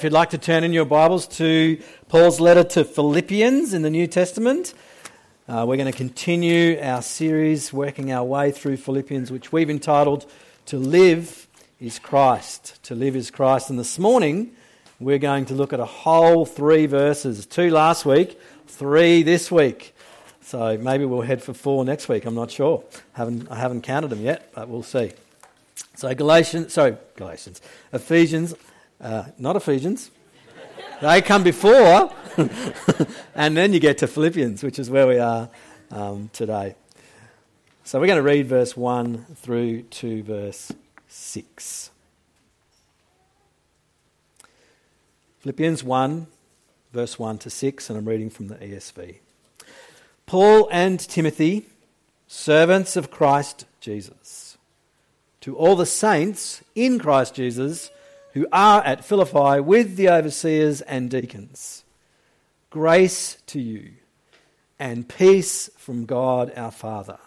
If you'd like to turn in your Bibles to Paul's letter to Philippians in the New Testament, uh, we're going to continue our series working our way through Philippians, which we've entitled To Live is Christ. To Live is Christ. And this morning, we're going to look at a whole three verses two last week, three this week. So maybe we'll head for four next week. I'm not sure. Haven't, I haven't counted them yet, but we'll see. So Galatians, sorry, Galatians, Ephesians uh, not Ephesians. they come before, and then you get to Philippians, which is where we are um, today. So we're going to read verse 1 through to verse 6. Philippians 1, verse 1 to 6, and I'm reading from the ESV. Paul and Timothy, servants of Christ Jesus, to all the saints in Christ Jesus who are at Philippi with the overseers and deacons. Grace to you and peace from God our Father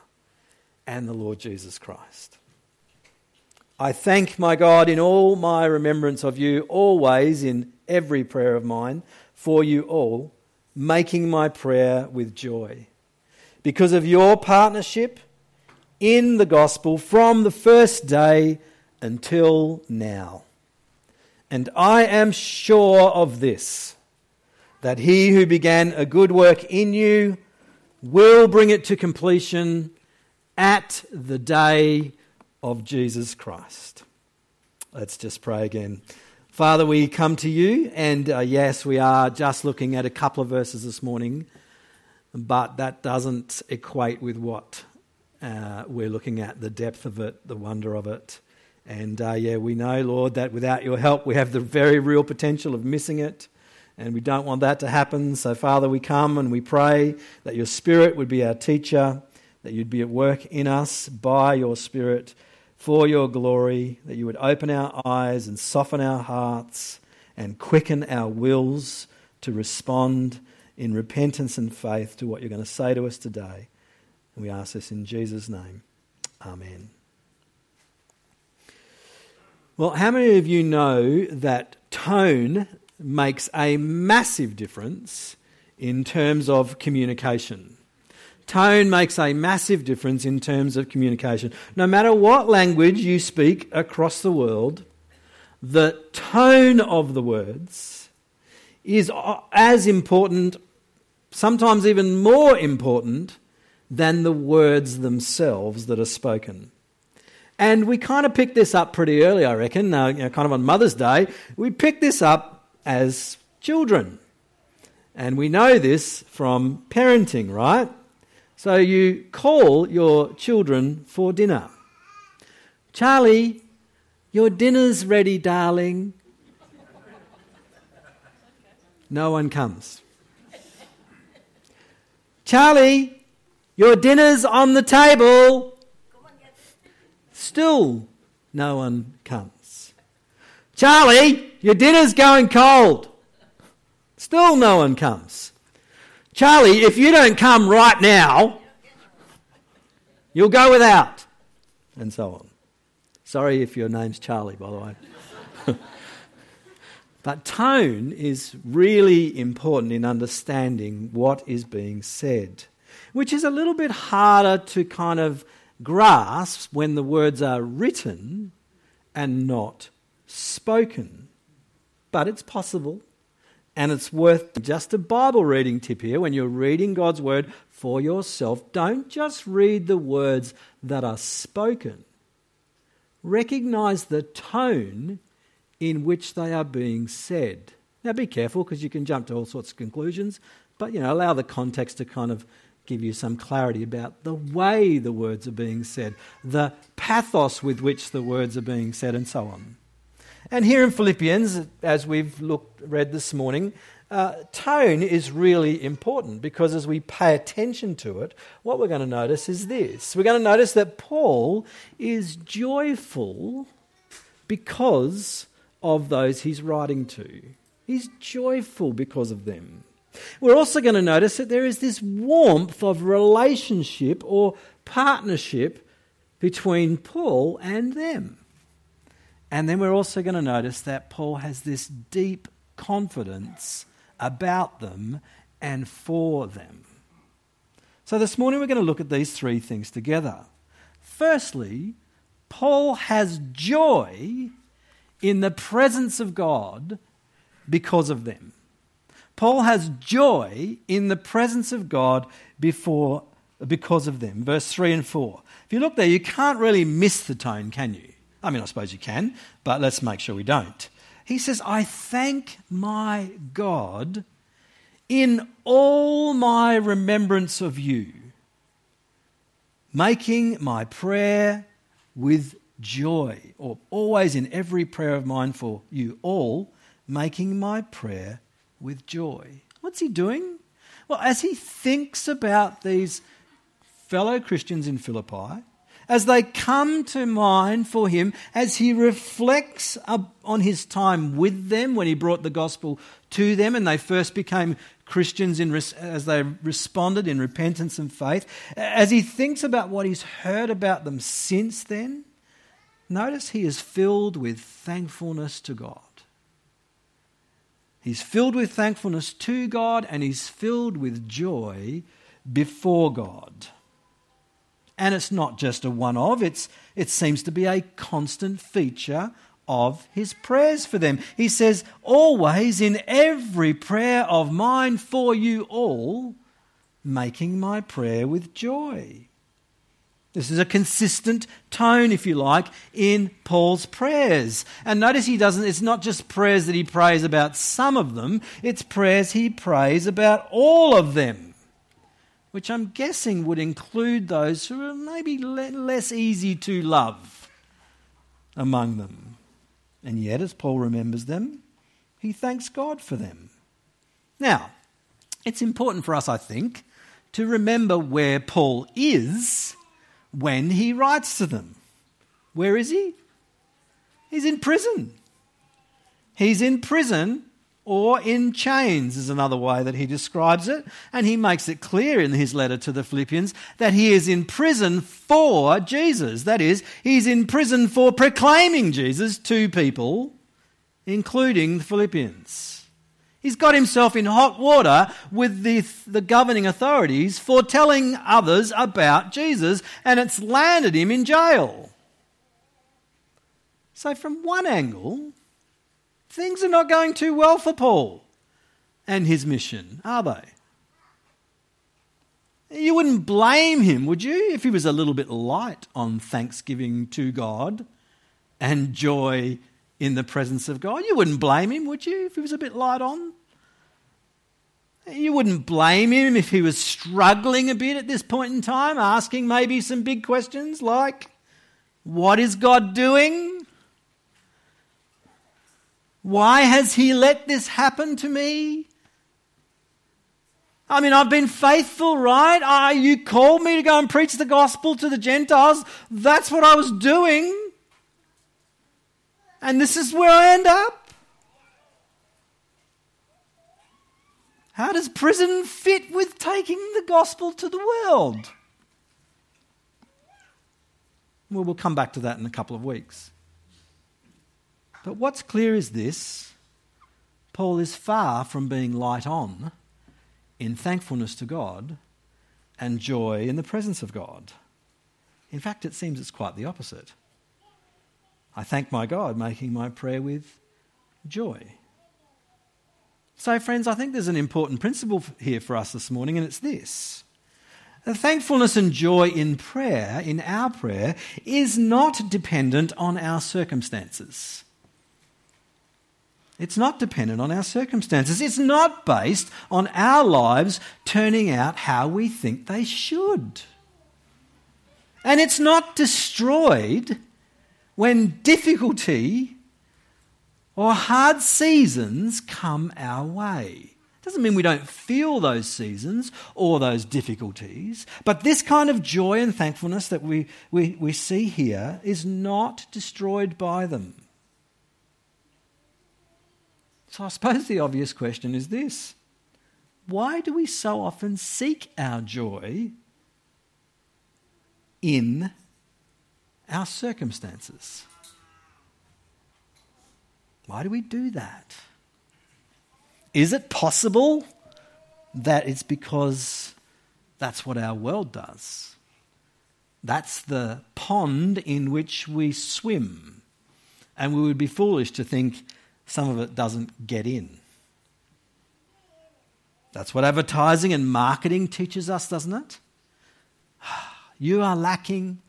and the Lord Jesus Christ. I thank my God in all my remembrance of you, always in every prayer of mine, for you all, making my prayer with joy. Because of your partnership in the gospel from the first day until now and I am sure of this, that he who began a good work in you will bring it to completion at the day of Jesus Christ. Let's just pray again. Father, we come to you, and uh, yes, we are just looking at a couple of verses this morning, but that doesn't equate with what uh, we're looking at the depth of it, the wonder of it. And uh, yeah, we know, Lord, that without your help, we have the very real potential of missing it. And we don't want that to happen. So, Father, we come and we pray that your Spirit would be our teacher, that you'd be at work in us by your Spirit for your glory, that you would open our eyes and soften our hearts and quicken our wills to respond in repentance and faith to what you're going to say to us today. And we ask this in Jesus' name. Amen. Well, how many of you know that tone makes a massive difference in terms of communication? Tone makes a massive difference in terms of communication. No matter what language you speak across the world, the tone of the words is as important, sometimes even more important, than the words themselves that are spoken. And we kind of picked this up pretty early, I reckon, uh, you know, kind of on Mother's Day. We picked this up as children. And we know this from parenting, right? So you call your children for dinner. Charlie, your dinner's ready, darling. No one comes. Charlie, your dinner's on the table. Still, no one comes. Charlie, your dinner's going cold. Still, no one comes. Charlie, if you don't come right now, you'll go without. And so on. Sorry if your name's Charlie, by the way. but tone is really important in understanding what is being said, which is a little bit harder to kind of grasps when the words are written and not spoken. But it's possible. And it's worth just a Bible reading tip here. When you're reading God's word for yourself, don't just read the words that are spoken. Recognize the tone in which they are being said. Now be careful because you can jump to all sorts of conclusions, but you know, allow the context to kind of give you some clarity about the way the words are being said, the pathos with which the words are being said, and so on. And here in Philippians, as we've looked, read this morning, uh, tone is really important because as we pay attention to it, what we're going to notice is this. We're going to notice that Paul is joyful because of those he's writing to. He's joyful because of them. We're also going to notice that there is this warmth of relationship or partnership between Paul and them. And then we're also going to notice that Paul has this deep confidence about them and for them. So this morning we're going to look at these three things together. Firstly, Paul has joy in the presence of God because of them. Paul has joy in the presence of God before, because of them. Verse 3 and 4. If you look there, you can't really miss the tone, can you? I mean, I suppose you can, but let's make sure we don't. He says, I thank my God in all my remembrance of you, making my prayer with joy, or always in every prayer of mine for you all, making my prayer with joy. What's he doing? Well, as he thinks about these fellow Christians in Philippi, as they come to mind for him, as he reflects on his time with them when he brought the gospel to them and they first became Christians in, as they responded in repentance and faith, as he thinks about what he's heard about them since then, notice he is filled with thankfulness to God. He's filled with thankfulness to God and he's filled with joy before God. And it's not just a one of, it's, it seems to be a constant feature of his prayers for them. He says, Always in every prayer of mine for you all, making my prayer with joy. This is a consistent tone, if you like, in Paul's prayers. And notice he doesn't, it's not just prayers that he prays about some of them, it's prayers he prays about all of them, which I'm guessing would include those who are maybe less easy to love among them. And yet, as Paul remembers them, he thanks God for them. Now, it's important for us, I think, to remember where Paul is when he writes to them. Where is he? He's in prison. He's in prison or in chains, is another way that he describes it. And he makes it clear in his letter to the Philippians that he is in prison for Jesus. That is, he's in prison for proclaiming Jesus to people, including the Philippians. He's got himself in hot water with the, the governing authorities for telling others about Jesus, and it's landed him in jail. So, from one angle, things are not going too well for Paul and his mission, are they? You wouldn't blame him, would you, if he was a little bit light on thanksgiving to God and joy in the presence of God. You wouldn't blame him, would you, if he was a bit light on? You wouldn't blame him if he was struggling a bit at this point in time, asking maybe some big questions like, What is God doing? Why has he let this happen to me? I mean, I've been faithful, right? You called me to go and preach the gospel to the Gentiles. That's what I was doing. And this is where I end up. How does prison fit with taking the gospel to the world? Well, we'll come back to that in a couple of weeks. But what's clear is this Paul is far from being light on in thankfulness to God and joy in the presence of God. In fact, it seems it's quite the opposite. I thank my God, making my prayer with joy. So, friends, I think there's an important principle here for us this morning, and it's this. The thankfulness and joy in prayer, in our prayer, is not dependent on our circumstances. It's not dependent on our circumstances. It's not based on our lives turning out how we think they should. And it's not destroyed when difficulty or hard seasons come our way. Doesn't mean we don't feel those seasons or those difficulties, but this kind of joy and thankfulness that we, we, we see here is not destroyed by them. So I suppose the obvious question is this why do we so often seek our joy in our circumstances. Why do we do that? Is it possible that it's because that's what our world does? That's the pond in which we swim. And we would be foolish to think some of it doesn't get in. That's what advertising and marketing teaches us, doesn't it? You are lacking.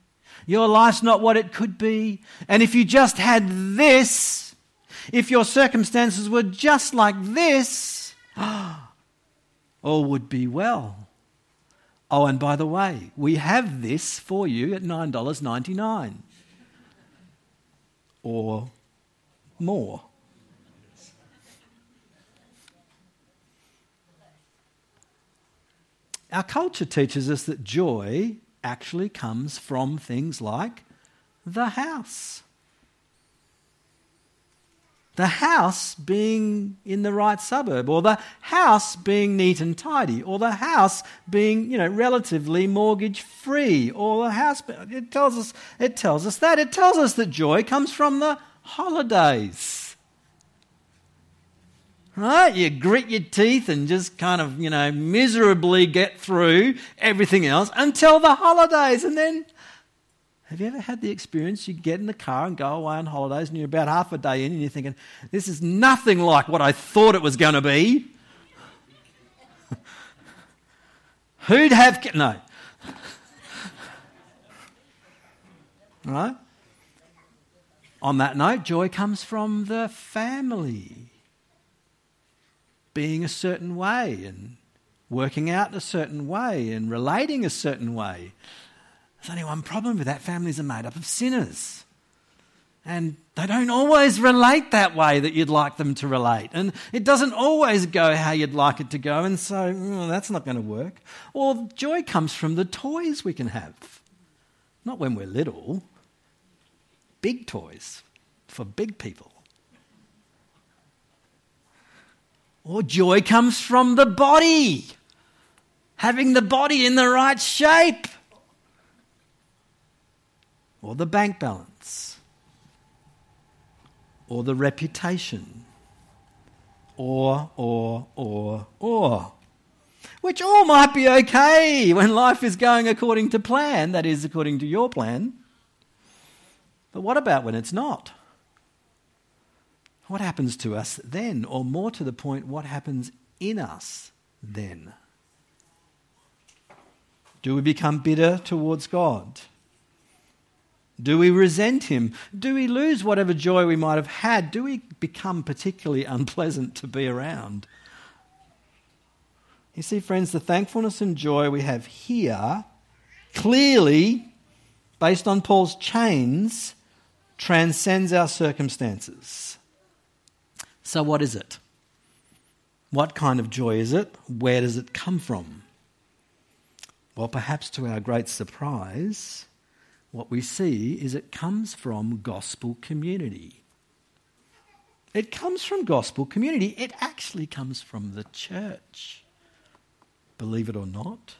Your life's not what it could be. And if you just had this, if your circumstances were just like this, all would be well. Oh, and by the way, we have this for you at $9.99 or more. Our culture teaches us that joy actually comes from things like the house. The house being in the right suburb, or the house being neat and tidy, or the house being, you know, relatively mortgage free, or the house. It tells us. It tells us that. It tells us that joy comes from the holidays right? You grit your teeth and just kind of, you know, miserably get through everything else until the holidays. And then, have you ever had the experience you get in the car and go away on holidays and you're about half a day in and you're thinking, this is nothing like what I thought it was going to be? Who'd have. No. right? On that note, joy comes from the family being a certain way and working out a certain way and relating a certain way. There's only one problem with that families are made up of sinners. And they don't always relate that way that you'd like them to relate. And it doesn't always go how you'd like it to go. And so mm, well, that's not going to work. Or joy comes from the toys we can have. Not when we're little, big toys for big people. Or joy comes from the body, having the body in the right shape. Or the bank balance. Or the reputation. Or, or, or, or. Which all might be okay when life is going according to plan, that is, according to your plan. But what about when it's not? What happens to us then? Or more to the point, what happens in us then? Do we become bitter towards God? Do we resent Him? Do we lose whatever joy we might have had? Do we become particularly unpleasant to be around? You see, friends, the thankfulness and joy we have here clearly, based on Paul's chains, transcends our circumstances. So, what is it? What kind of joy is it? Where does it come from? Well, perhaps to our great surprise, what we see is it comes from gospel community. It comes from gospel community. It actually comes from the church. Believe it or not.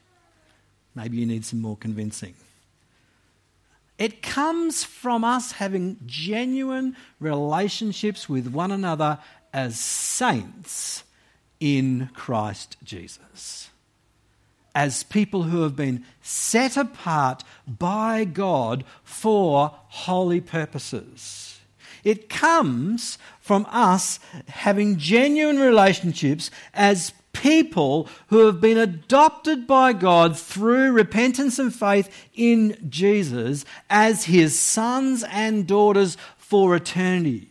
Maybe you need some more convincing. It comes from us having genuine relationships with one another as saints in Christ Jesus. As people who have been set apart by God for holy purposes. It comes from us having genuine relationships as people who have been adopted by God through repentance and faith in Jesus as his sons and daughters for eternity.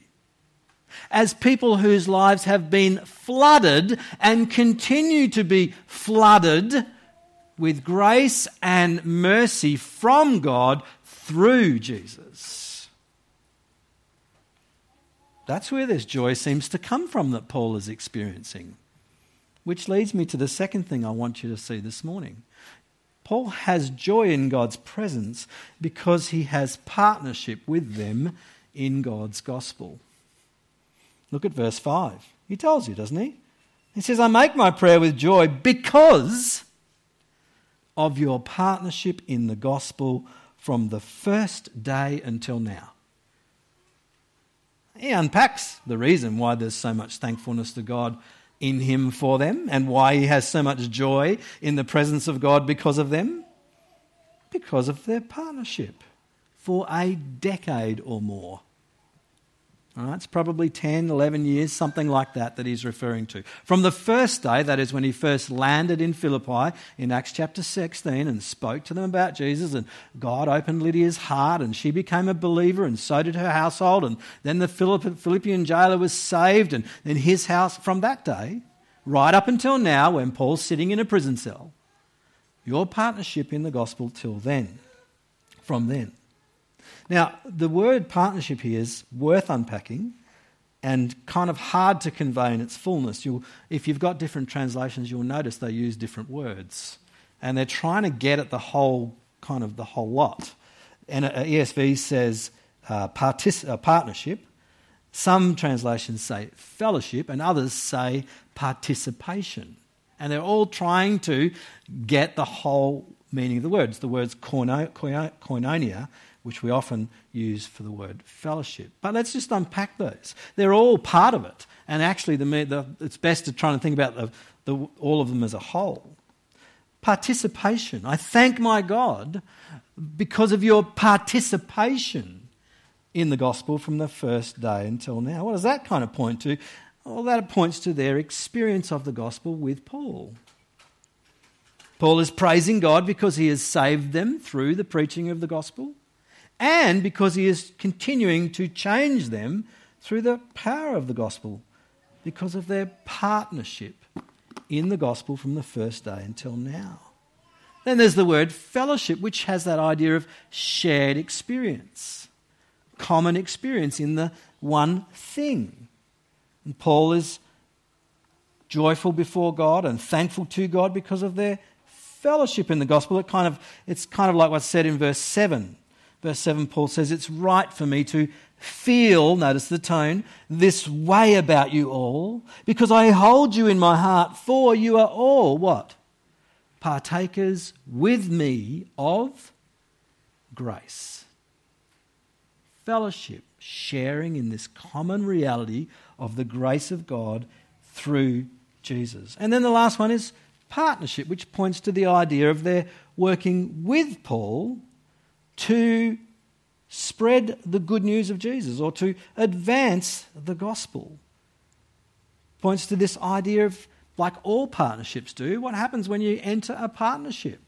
As people whose lives have been flooded and continue to be flooded with grace and mercy from God through Jesus. That's where this joy seems to come from that Paul is experiencing. Which leads me to the second thing I want you to see this morning. Paul has joy in God's presence because he has partnership with them in God's gospel. Look at verse 5. He tells you, doesn't he? He says, I make my prayer with joy because of your partnership in the gospel from the first day until now. He unpacks the reason why there's so much thankfulness to God in him for them and why he has so much joy in the presence of God because of them? Because of their partnership for a decade or more. All right, it's probably 10, 11 years, something like that, that he's referring to. From the first day, that is when he first landed in Philippi in Acts chapter 16 and spoke to them about Jesus, and God opened Lydia's heart, and she became a believer, and so did her household. And then the Philippian jailer was saved, and then his house from that day, right up until now, when Paul's sitting in a prison cell. Your partnership in the gospel till then, from then. Now, the word partnership here is worth unpacking and kind of hard to convey in its fullness. You'll, if you've got different translations, you'll notice they use different words. And they're trying to get at the whole, kind of the whole lot. And ESV says uh, partic- uh, partnership. Some translations say fellowship, and others say participation. And they're all trying to get the whole meaning of the words. The words koinonia which we often use for the word fellowship. But let's just unpack those. They're all part of it. And actually, the, the, it's best to try and think about the, all of them as a whole. Participation. I thank my God because of your participation in the gospel from the first day until now. What does that kind of point to? Well, that points to their experience of the gospel with Paul. Paul is praising God because he has saved them through the preaching of the gospel and because he is continuing to change them through the power of the gospel because of their partnership in the gospel from the first day until now. Then there's the word fellowship, which has that idea of shared experience, common experience in the one thing. And Paul is joyful before God and thankful to God because of their fellowship in the gospel. It kind of, it's kind of like what's said in verse 7 Verse 7, Paul says, It's right for me to feel, notice the tone, this way about you all, because I hold you in my heart, for you are all what? Partakers with me of grace. Fellowship, sharing in this common reality of the grace of God through Jesus. And then the last one is partnership, which points to the idea of their working with Paul to spread the good news of Jesus or to advance the gospel. Points to this idea of, like all partnerships do, what happens when you enter a partnership?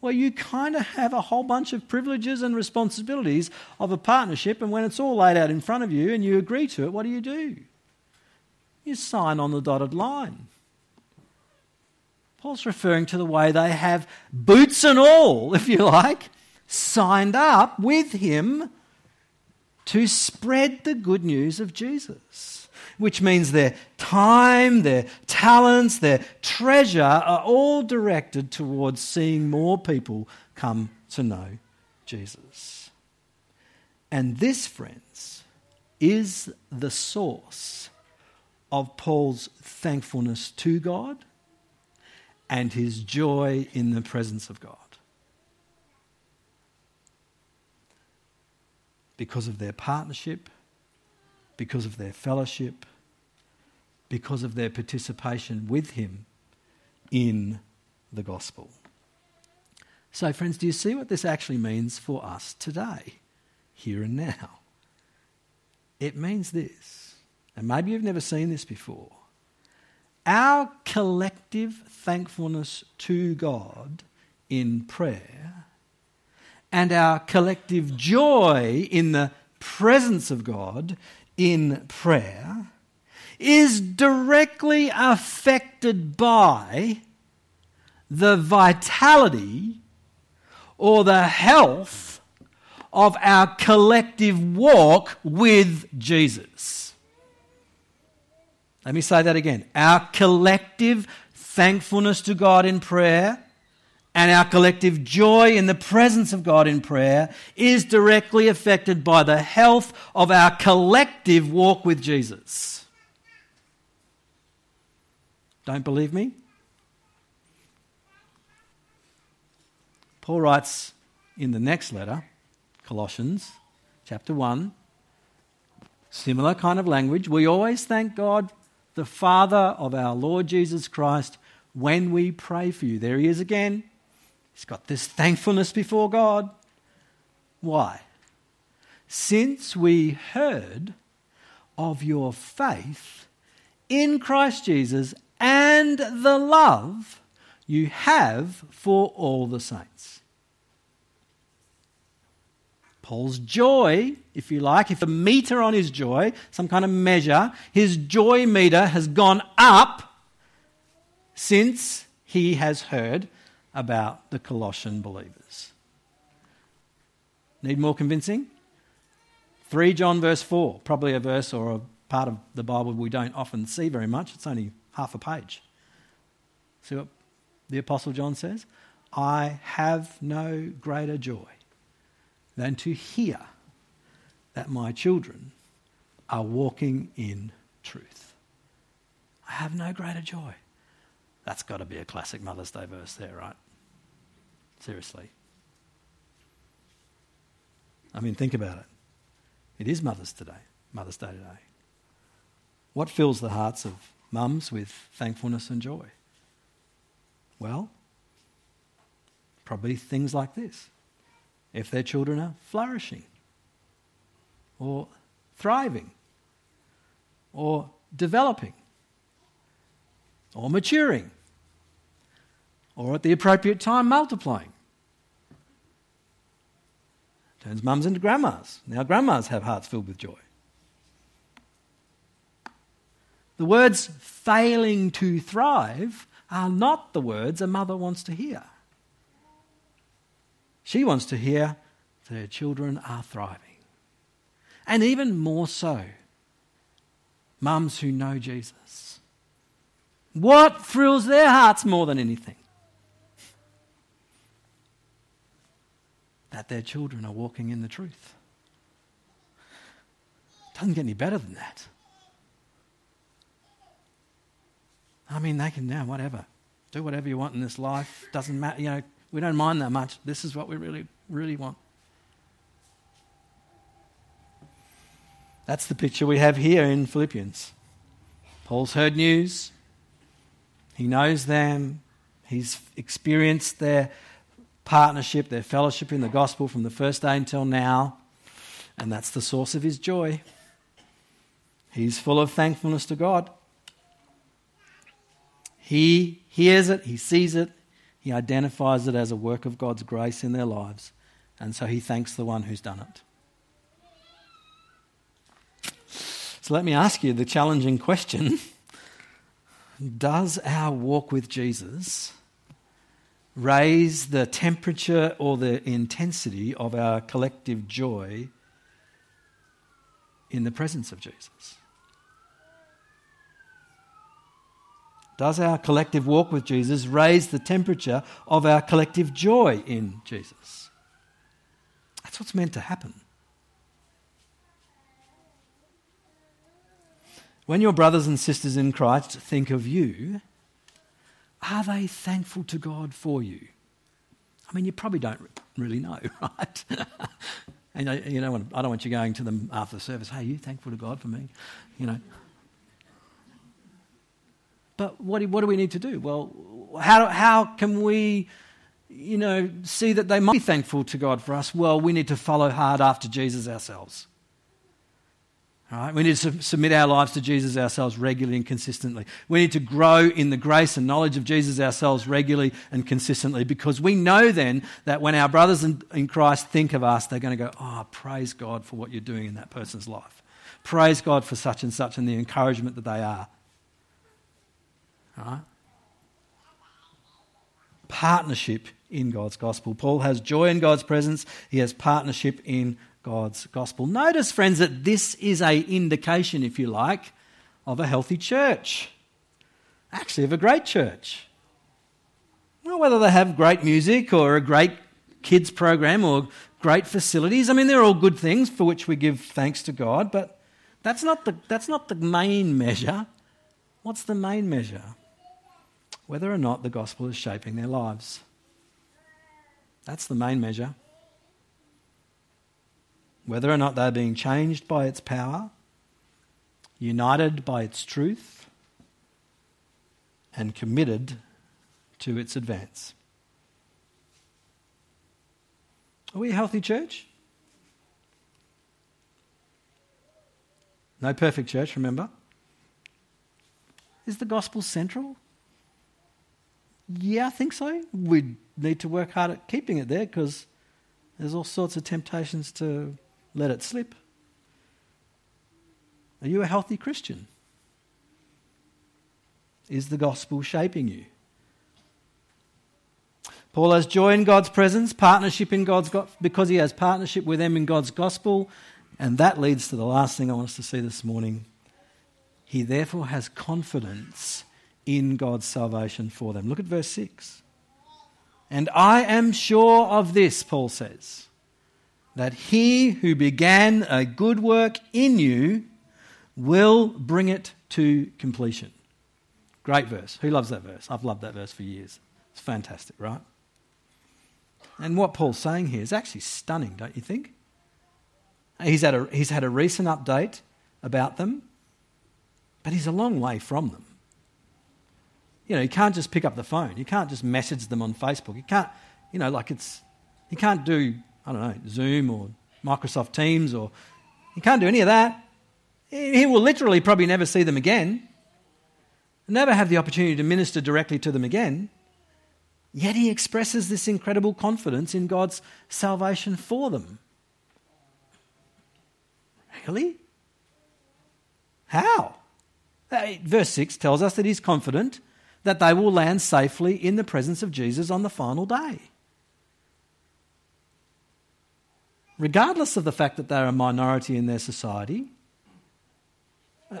Well, you kind of have a whole bunch of privileges and responsibilities of a partnership, and when it's all laid out in front of you and you agree to it, what do you do? You sign on the dotted line. Paul's referring to the way they have boots and all, if you like, signed up with him to spread the good news of Jesus, which means their time, their talents, their treasure are all directed towards seeing more people come to know Jesus. And this, friends, is the source of Paul's thankfulness to God and his joy in the presence of God. Because of their partnership, because of their fellowship, because of their participation with Him in the gospel. So, friends, do you see what this actually means for us today, here and now? It means this, and maybe you've never seen this before. Our collective thankfulness to God in prayer and our collective joy in the presence of God in prayer is directly affected by the vitality or the health of our collective walk with Jesus. Let me say that again. Our collective thankfulness to God in prayer and our collective joy in the presence of God in prayer is directly affected by the health of our collective walk with Jesus. Don't believe me? Paul writes in the next letter, Colossians chapter 1, similar kind of language. We always thank God the Father of our Lord Jesus Christ when we pray for you. There he is again. He's got this thankfulness before God. Why? Since we heard of your faith in Christ Jesus and the love you have for all the saints. Paul's joy, if you like, if the meter on his joy, some kind of measure, his joy meter has gone up since he has heard about the Colossian believers. Need more convincing? 3 John verse 4, probably a verse or a part of the Bible we don't often see very much. It's only half a page. See what the Apostle John says? I have no greater joy than to hear that my children are walking in truth. I have no greater joy. That's got to be a classic Mother's Day verse there, right? Seriously. I mean, think about it. It is Mother's today, Mother's Day today. What fills the hearts of mums with thankfulness and joy? Well, probably things like this if their children are flourishing or thriving or developing or maturing or at the appropriate time multiplying. Turns mums into grandmas. Now, grandmas have hearts filled with joy. The words failing to thrive are not the words a mother wants to hear. She wants to hear that her children are thriving. And even more so, mums who know Jesus. What thrills their hearts more than anything? That their children are walking in the truth. Doesn't get any better than that. I mean, they can now, whatever. Do whatever you want in this life. Doesn't matter. You know, we don't mind that much. This is what we really, really want. That's the picture we have here in Philippians. Paul's heard news. He knows them. He's experienced their partnership, their fellowship in the gospel from the first day until now. And that's the source of his joy. He's full of thankfulness to God. He hears it, he sees it, he identifies it as a work of God's grace in their lives, and so he thanks the one who's done it. So let me ask you the challenging question Does our walk with Jesus raise the temperature or the intensity of our collective joy in the presence of Jesus? Does our collective walk with Jesus raise the temperature of our collective joy in Jesus? That's what's meant to happen. When your brothers and sisters in Christ think of you, are they thankful to God for you? I mean, you probably don't really know, right? and you know, I don't want you going to them after the service. Hey, are you thankful to God for me? You know, but what, what do we need to do? Well, how, how can we, you know, see that they might be thankful to God for us? Well, we need to follow hard after Jesus ourselves. We need to submit our lives to Jesus ourselves regularly and consistently. We need to grow in the grace and knowledge of Jesus ourselves regularly and consistently because we know then that when our brothers in, in Christ think of us, they're going to go, Oh, praise God for what you're doing in that person's life. Praise God for such and such and the encouragement that they are. Right? Partnership in God's gospel. Paul has joy in God's presence, he has partnership in God's gospel. Notice, friends, that this is a indication, if you like, of a healthy church. Actually, of a great church. Not whether they have great music or a great kids program or great facilities. I mean, they're all good things for which we give thanks to God, but that's not the, that's not the main measure. What's the main measure? whether or not the gospel is shaping their lives. That's the main measure. Whether or not they're being changed by its power, united by its truth, and committed to its advance. Are we a healthy church? No perfect church, remember? Is the gospel central? Yeah, I think so. We need to work hard at keeping it there because there's all sorts of temptations to let it slip. Are you a healthy Christian? Is the gospel shaping you? Paul has joy in God's presence, partnership in God's go- because he has partnership with them in God's gospel, and that leads to the last thing I want us to see this morning. He therefore has confidence in God's salvation for them. Look at verse 6. And I am sure of this, Paul says, that he who began a good work in you will bring it to completion. Great verse. Who loves that verse? I've loved that verse for years. It's fantastic, right? And what Paul's saying here is actually stunning, don't you think? He's had a, he's had a recent update about them, but he's a long way from them. You know, you can't just pick up the phone. You can't just message them on Facebook. You can't, you know, like it's, you can't do, I don't know, Zoom or Microsoft Teams or, he can't do any of that. He will literally probably never see them again, never have the opportunity to minister directly to them again. Yet he expresses this incredible confidence in God's salvation for them. Really? How? Uh, verse 6 tells us that he's confident that they will land safely in the presence of Jesus on the final day. Regardless of the fact that they're a minority in their society,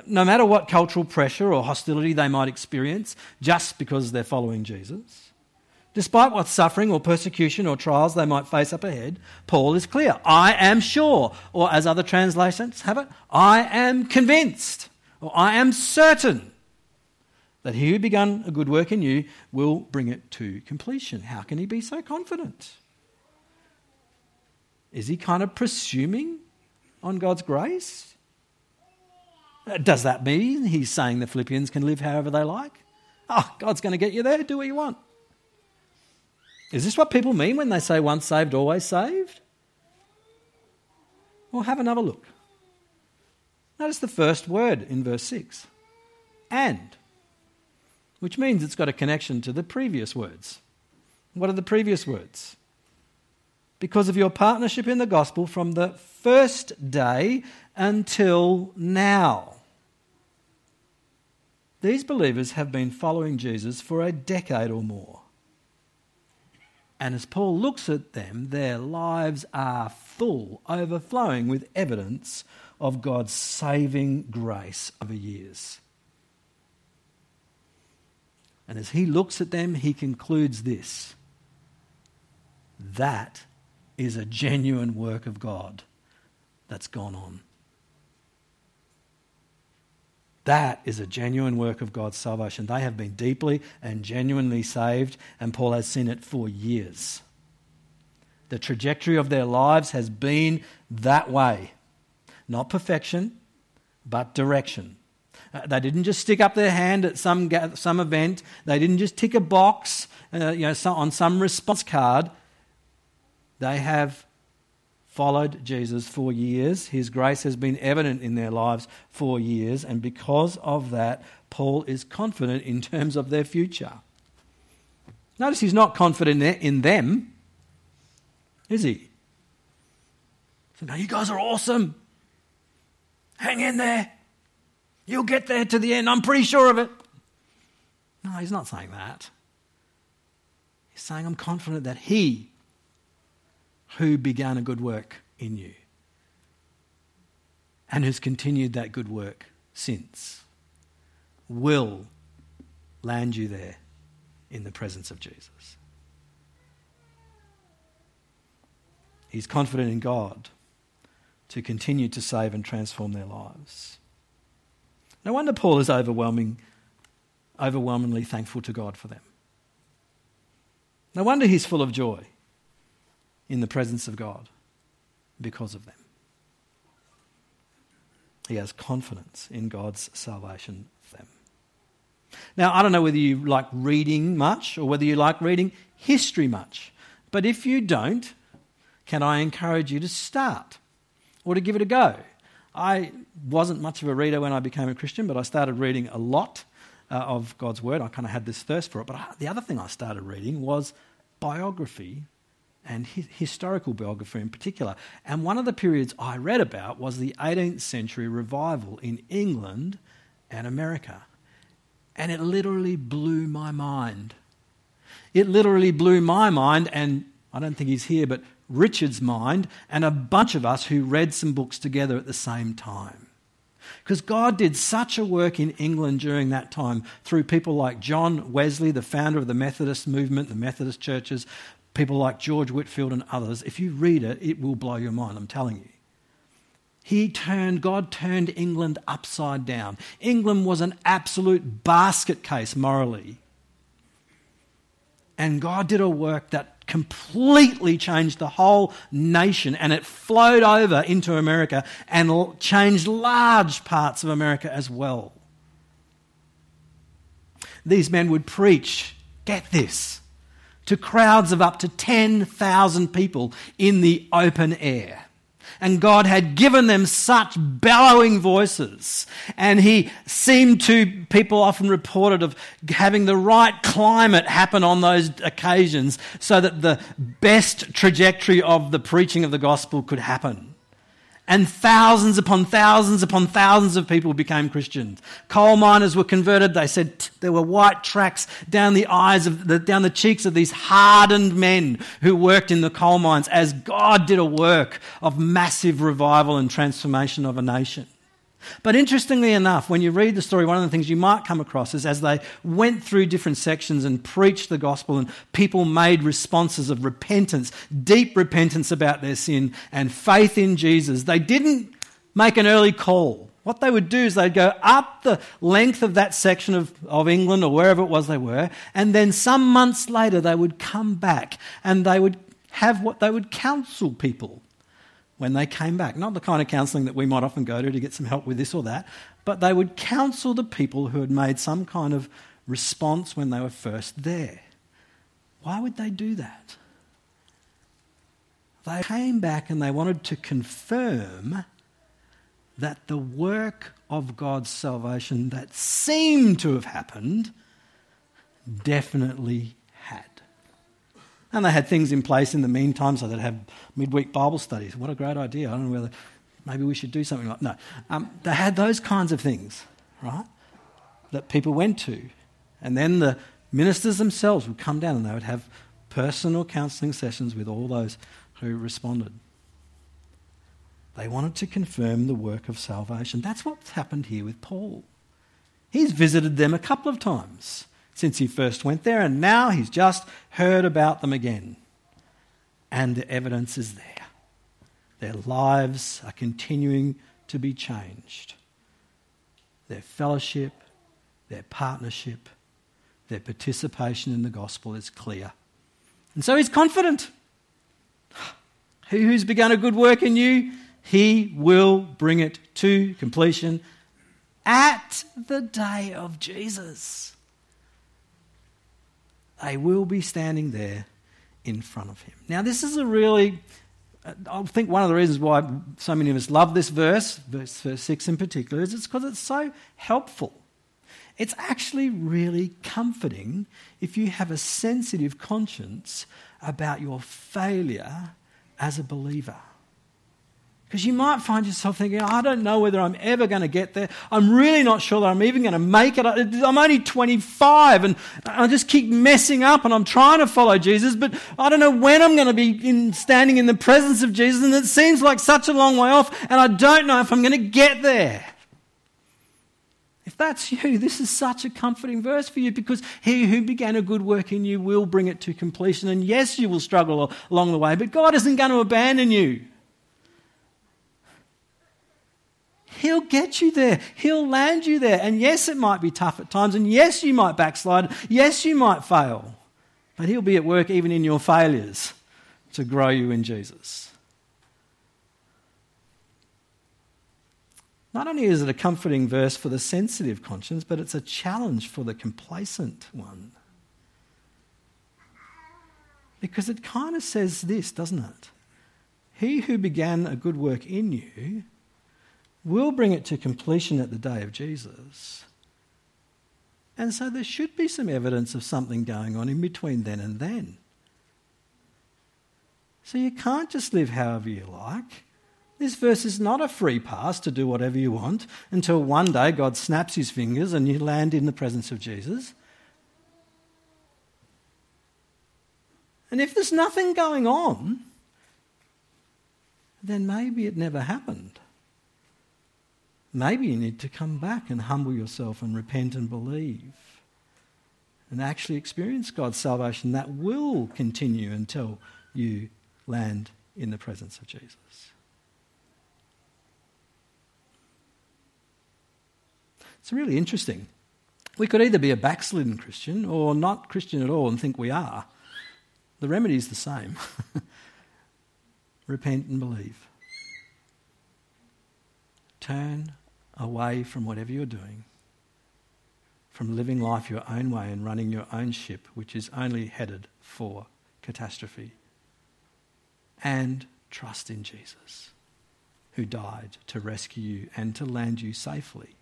no matter what cultural pressure or hostility they might experience just because they're following Jesus, despite what suffering or persecution or trials they might face up ahead, Paul is clear I am sure, or as other translations have it, I am convinced, or I am certain that he who begun a good work in you will bring it to completion. How can he be so confident? Is he kind of presuming on God's grace? Uh, does that mean he's saying the Philippians can live however they like? Oh, God's going to get you there, do what you want. Is this what people mean when they say once saved, always saved? Well, have another look. Notice the first word in verse 6 and which means it's got a connection to the previous words. What are the previous words? Because of your partnership in the gospel from the first day until now. These believers have been following Jesus for a decade or more. And as Paul looks at them, their lives are full, overflowing with evidence of God's saving grace over years. And as he looks at them, he concludes this that is a genuine work of God that's gone on. That is a genuine work of God's salvation. They have been deeply and genuinely saved, and Paul has seen it for years. The trajectory of their lives has been that way. Not perfection, but direction. Uh, they didn't just stick up their hand at some, some event. They didn't just tick a box uh, you know, on some response card. They have followed Jesus for years. His grace has been evident in their lives for years. And because of that, Paul is confident in terms of their future. Notice he's not confident in them, is he? So, now you guys are awesome. Hang in there. You'll get there to the end. I'm pretty sure of it. No, he's not saying that. He's saying, I'm confident that he who began a good work in you and has continued that good work since will land you there in the presence of Jesus. He's confident in God to continue to save and transform their lives. No wonder Paul is overwhelming, overwhelmingly thankful to God for them. No wonder he's full of joy in the presence of God because of them. He has confidence in God's salvation for them. Now, I don't know whether you like reading much or whether you like reading history much, but if you don't, can I encourage you to start or to give it a go? I wasn't much of a reader when I became a Christian, but I started reading a lot uh, of God's Word. I kind of had this thirst for it. But I, the other thing I started reading was biography and hi- historical biography in particular. And one of the periods I read about was the 18th century revival in England and America. And it literally blew my mind. It literally blew my mind, and I don't think he's here, but Richard's mind, and a bunch of us who read some books together at the same time. Because God did such a work in England during that time through people like John Wesley, the founder of the Methodist movement, the Methodist churches, people like George Whitefield and others. If you read it, it will blow your mind, I'm telling you. He turned, God turned England upside down. England was an absolute basket case morally. And God did a work that completely changed the whole nation and it flowed over into America and changed large parts of America as well. These men would preach, get this, to crowds of up to 10,000 people in the open air and God had given them such bellowing voices. And He seemed to, people often reported, of having the right climate happen on those occasions so that the best trajectory of the preaching of the gospel could happen and thousands upon thousands upon thousands of people became Christians. Coal miners were converted. They said there were white tracks down the eyes of the, down the cheeks of these hardened men who worked in the coal mines as God did a work of massive revival and transformation of a nation. But interestingly enough, when you read the story, one of the things you might come across is as they went through different sections and preached the gospel, and people made responses of repentance, deep repentance about their sin, and faith in Jesus, they didn't make an early call. What they would do is they'd go up the length of that section of, of England or wherever it was they were, and then some months later they would come back and they would have what they would counsel people when they came back. Not the kind of counselling that we might often go to to get some help with this or that, but they would counsel the people who had made some kind of response when they were first there. Why would they do that? They came back and they wanted to confirm that the work of God's salvation that seemed to have happened definitely and they had things in place in the meantime, so they'd have midweek Bible studies. What a great idea. I don't know whether maybe we should do something like No. Um, they had those kinds of things, right, that people went to. And then the ministers themselves would come down and they would have personal counselling sessions with all those who responded. They wanted to confirm the work of salvation. That's what's happened here with Paul. He's visited them a couple of times since he first went there, and now he's just heard about them again. And the evidence is there. Their lives are continuing to be changed. Their fellowship, their partnership, their participation in the gospel is clear. And so he's confident. He who's begun a good work in you, he will bring it to completion at the day of Jesus they will be standing there in front of him. Now, this is a really, uh, I think one of the reasons why so many of us love this verse, verse, verse 6 in particular, is it's because it's so helpful. It's actually really comforting if you have a sensitive conscience about your failure as a believer. Because you might find yourself thinking, I don't know whether I'm ever going to get there. I'm really not sure that I'm even going to make it. I'm only 25 and I just keep messing up and I'm trying to follow Jesus, but I don't know when I'm going to be in, standing in the presence of Jesus and it seems like such a long way off and I don't know if I'm going to get there. If that's you, this is such a comforting verse for you because he who began a good work in you will bring it to completion. And yes, you will struggle along the way, but God isn't going to abandon you. He'll get you there. He'll land you there. And yes, it might be tough at times. And yes, you might backslide. Yes, you might fail. But He'll be at work even in your failures to grow you in Jesus. Not only is it a comforting verse for the sensitive conscience, but it's a challenge for the complacent one. Because it kind of says this, doesn't it? He who began a good work in you will bring it to completion at the day of Jesus. And so there should be some evidence of something going on in between then and then. So you can't just live however you like. This verse is not a free pass to do whatever you want until one day God snaps his fingers and you land in the presence of Jesus. And if there's nothing going on, then maybe it never happened. Maybe you need to come back and humble yourself and repent and believe and actually experience God's salvation that will continue until you land in the presence of Jesus. It's really interesting. We could either be a backslidden Christian or not Christian at all and think we are. The remedy is the same repent and believe. Turn away from whatever you're doing, from living life your own way and running your own ship, which is only headed for catastrophe. And trust in Jesus, who died to rescue you and to land you safely.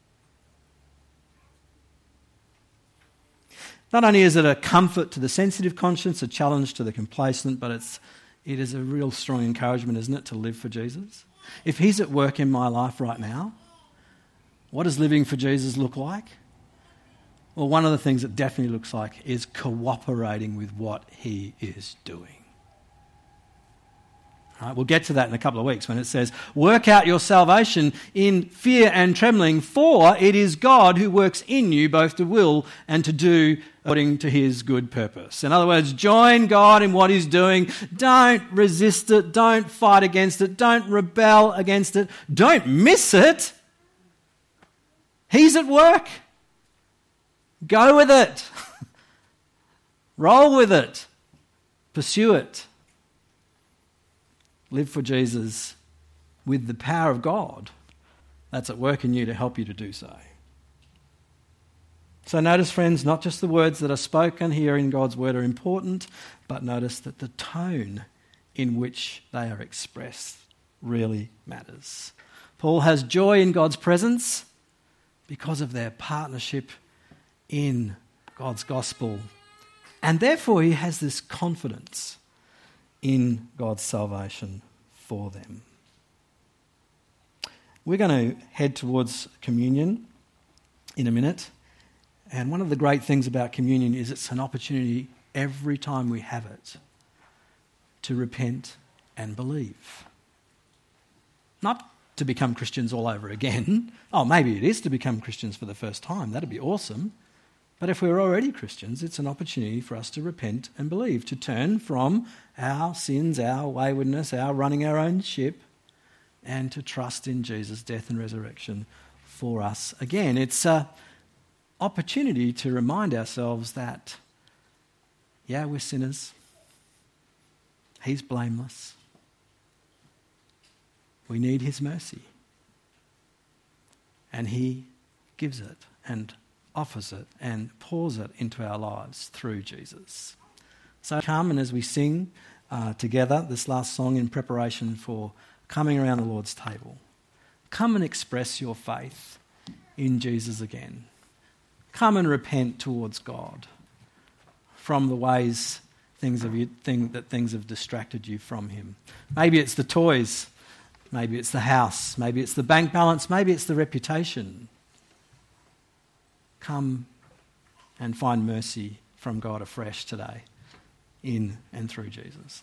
Not only is it a comfort to the sensitive conscience, a challenge to the complacent, but it's, it is a real strong encouragement, isn't it, to live for Jesus? If He's at work in my life right now, what does living for Jesus look like? Well, one of the things it definitely looks like is cooperating with what He is doing. Right, we'll get to that in a couple of weeks when it says, Work out your salvation in fear and trembling, for it is God who works in you both to will and to do according to his good purpose. In other words, join God in what he's doing. Don't resist it. Don't fight against it. Don't rebel against it. Don't miss it. He's at work. Go with it. Roll with it. Pursue it live for Jesus with the power of God that's at work in you to help you to do so. So, notice, friends, not just the words that are spoken here in God's word are important, but notice that the tone in which they are expressed really matters. Paul has joy in God's presence because of their partnership in God's gospel. And therefore, he has this confidence in God's salvation for them. We're going to head towards communion in a minute. And one of the great things about communion is it's an opportunity every time we have it to repent and believe. Not to become Christians all over again. Oh, maybe it is to become Christians for the first time. That'd be awesome. But if we're already Christians, it's an opportunity for us to repent and believe, to turn from our sins, our waywardness, our running our own ship, and to trust in Jesus' death and resurrection for us again. It's an opportunity to remind ourselves that, yeah, we're sinners. He's blameless. We need His mercy. And He gives it and offers it and pours it into our lives through Jesus. So come and as we sing uh, together this last song in preparation for coming around the Lord's table, come and express your faith in Jesus again. Come and repent towards God from the ways things have you, thing, that things have distracted you from Him. Maybe it's the toys, maybe it's the house, maybe it's the bank balance, maybe it's the reputation come and find mercy from God afresh today in and through Jesus.